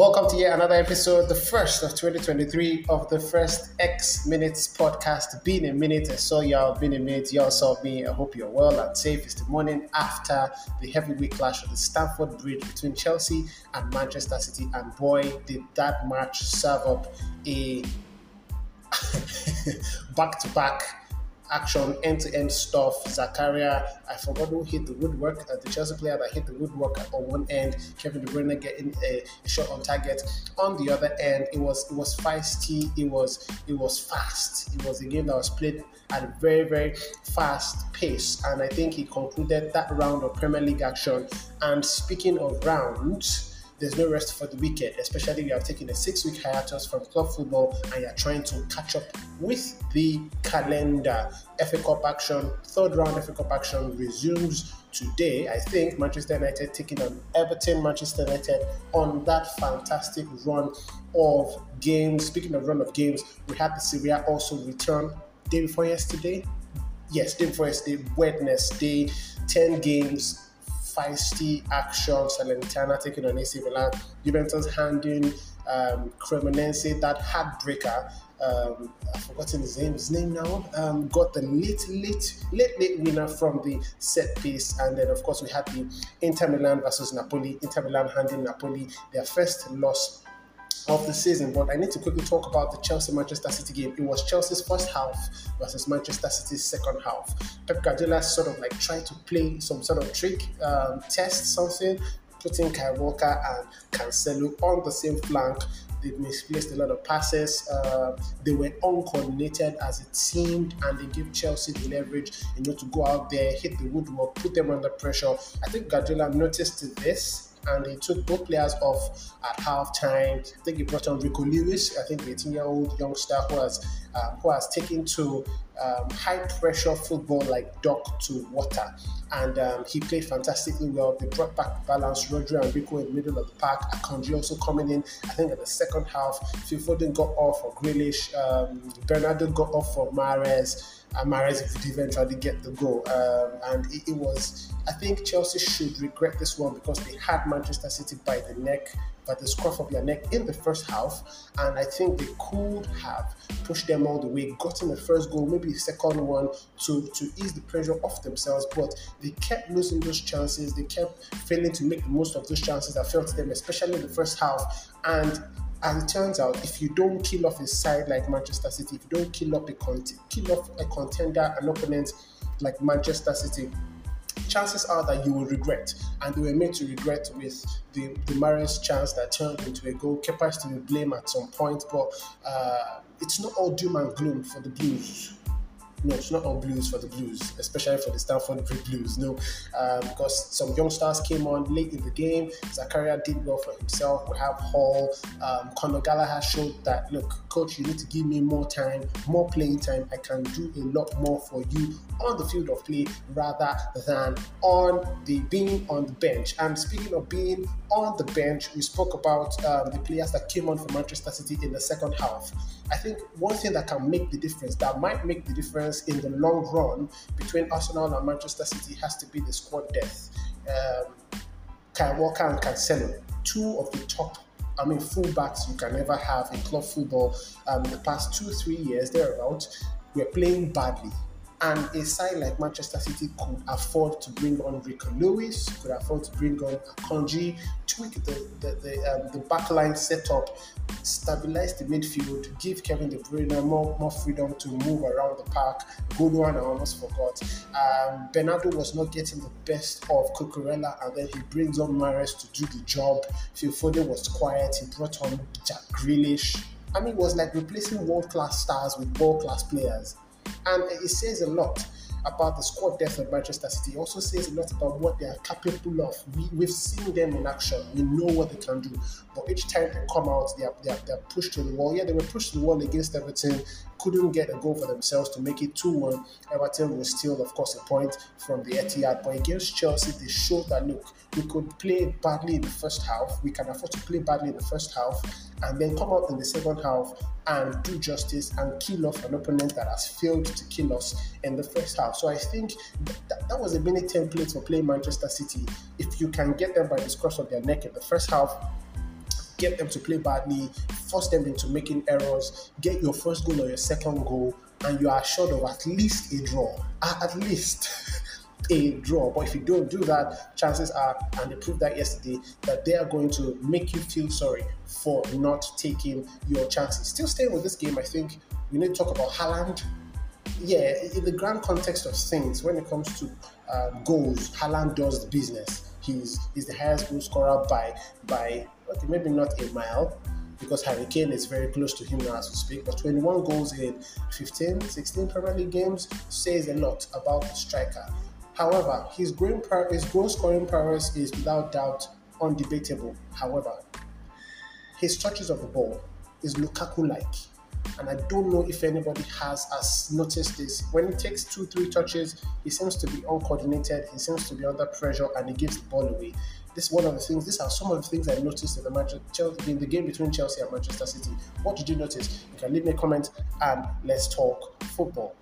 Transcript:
Welcome to yet another episode, the first of 2023 of the first X Minutes podcast. Been a minute, I saw y'all, been a minute, y'all saw me. I hope you're well and safe. It's the morning after the heavyweight clash of the Stamford Bridge between Chelsea and Manchester City. And boy, did that match serve up a back to back action, end-to-end stuff. Zakaria, I forgot who hit the woodwork. Uh, the Chelsea player that hit the woodwork on one end. Kevin De Bruyne getting a, a, shot on target. On the other end, it was it was feisty. It was it was fast. It was a game that was played at a very very fast pace, and I think he concluded that round of Premier League action. And speaking of rounds there's no rest for the wicked, especially if you have taken a six week hiatus from club football and you're trying to catch up with the calendar. FA Cup action, third round FA Cup action resumes today. I think Manchester United taking on Everton, Manchester United on that fantastic run of games. Speaking of run of games, we had the Serie A also return day before yesterday. Yes, day before yesterday, Wednesday, 10 games feisty action. Salernitana taking on AC Milan. Juventus handing um, Cremonese that heartbreaker. Um, I've forgotten his name. His name now. Um, got the late, late, late, late winner from the set piece, and then of course we had the Inter Milan versus Napoli. Inter Milan handing Napoli their first loss of the season. But I need to quickly talk about the Chelsea Manchester City game. It was Chelsea's first half versus Manchester City's second half. Pep Guardiola sort of like tried to play some sort of trick, um, test something, putting Kyle Walker and Cancelo on the same flank. They misplaced a lot of passes. Uh, they were uncoordinated as it seemed, and they gave Chelsea the leverage, you know, to go out there, hit the woodwork, put them under pressure. I think Guardiola noticed this and he took both players off at halftime. I think he brought on Rico Lewis, I think the 18 year old youngster who has um, who has taken to um, high pressure football like duck to water. And um, he played fantastically well. They brought back balance. Rodri and Rico in the middle of the park. Akanji also coming in, I think, in the second half. Phil Foden got off for Grealish. Um, Bernardo got off for Mahrez. Mahrez did eventually get the goal. Um, and it, it, was, I think Chelsea should regret this one because they had Manchester City by the neck, by the scruff of their neck in the first half. And I think they could have pushed them all the way, gotten the first goal, maybe second one to, to ease the pressure off themselves. But they kept losing those chances. They kept failing to make the most of those chances that fell to them, especially in the first half. And as it turns out, if you don't kill off a side like Manchester City, if you don't kill up a cont- kill off a contender, an opponent like Manchester City, chances are that you will regret. And they were made to regret with the, the Mahrez chance that turned into a goal. Kepa is to be blamed at some point, but uh, it's not all doom and gloom for the Blues no, it's not all blues for the blues, especially for the Stamford Blues. No, um, because some young stars came on late in the game. Zakaria did well for himself. We have Hall. Um, Conor Gallagher showed that look, coach, you need to give me more time, more playing time. I can do a lot more for you on the field of play rather than on the being on the bench. And speaking of being on the bench, we spoke about um, the players that came on for Manchester City in the second half. I think one thing that can make the difference, that might make the difference in the long run between Arsenal and Manchester City, has to be the squad depth. Um, Walker and Cancelo, two of the top I mean, fullbacks you can ever have in club football. Um, the past two, three years, thereabout, we're playing badly. And a side like Manchester City could afford to bring on Rico Lewis, could afford to bring on Akanji, tweak the the the, um, the backline setup, stabilize the midfield, give Kevin De Bruyne more, more freedom to move around the park. Good one, I almost forgot. Um, Bernardo was not getting the best of Cucurella, and then he brings on Mahrez to do the job. Phil Foden was quiet. He brought on Jack Grealish. I mean, it was like replacing world class stars with world class players. And it says a lot about the squad depth of Manchester City. It also says a lot about what they are capable of. We, we've seen them in action. We know what they can do. But each time they come out, they are, they are, they are pushed to the wall. Yeah, they were pushed to the wall against Everton couldn't get a goal for themselves to make it 2 1. Everton was still, of course, a point from the Etihad. But against Chelsea, they showed that look, we could play badly in the first half, we can afford to play badly in the first half, and then come out in the second half and do justice and kill off an opponent that has failed to kill us in the first half. So I think that, that was a mini template for playing Manchester City. If you can get them by the scruff of their neck in the first half, get them to play badly, force them into making errors, get your first goal or your second goal, and you are assured of at least a draw. At least. a draw. But if you don't do that, chances are, and they proved that yesterday, that they are going to make you feel sorry for not taking your chances. Still staying with this game, I think we need to talk about Haaland. Yeah, in the grand context of things, when it comes to um, goals, Haaland does the business. He's, he's the highest goal scorer by by okay, maybe not a mile, because Harry Kane is very close to him now as we speak. But 21 goals in 15, 16 Premier League games says a lot about the striker. However, his, his goal scoring prowess is without doubt undebatable. However, his touches of the ball is Lukaku like. And I don't know if anybody has has noticed this. When he takes two, three touches, he seems to be uncoordinated, he seems to be under pressure, and he gives the ball away. This is one of the things, these are some of the things I noticed in the match in the game between Chelsea and Manchester City. What did you notice? You can leave me a comment and let's talk football.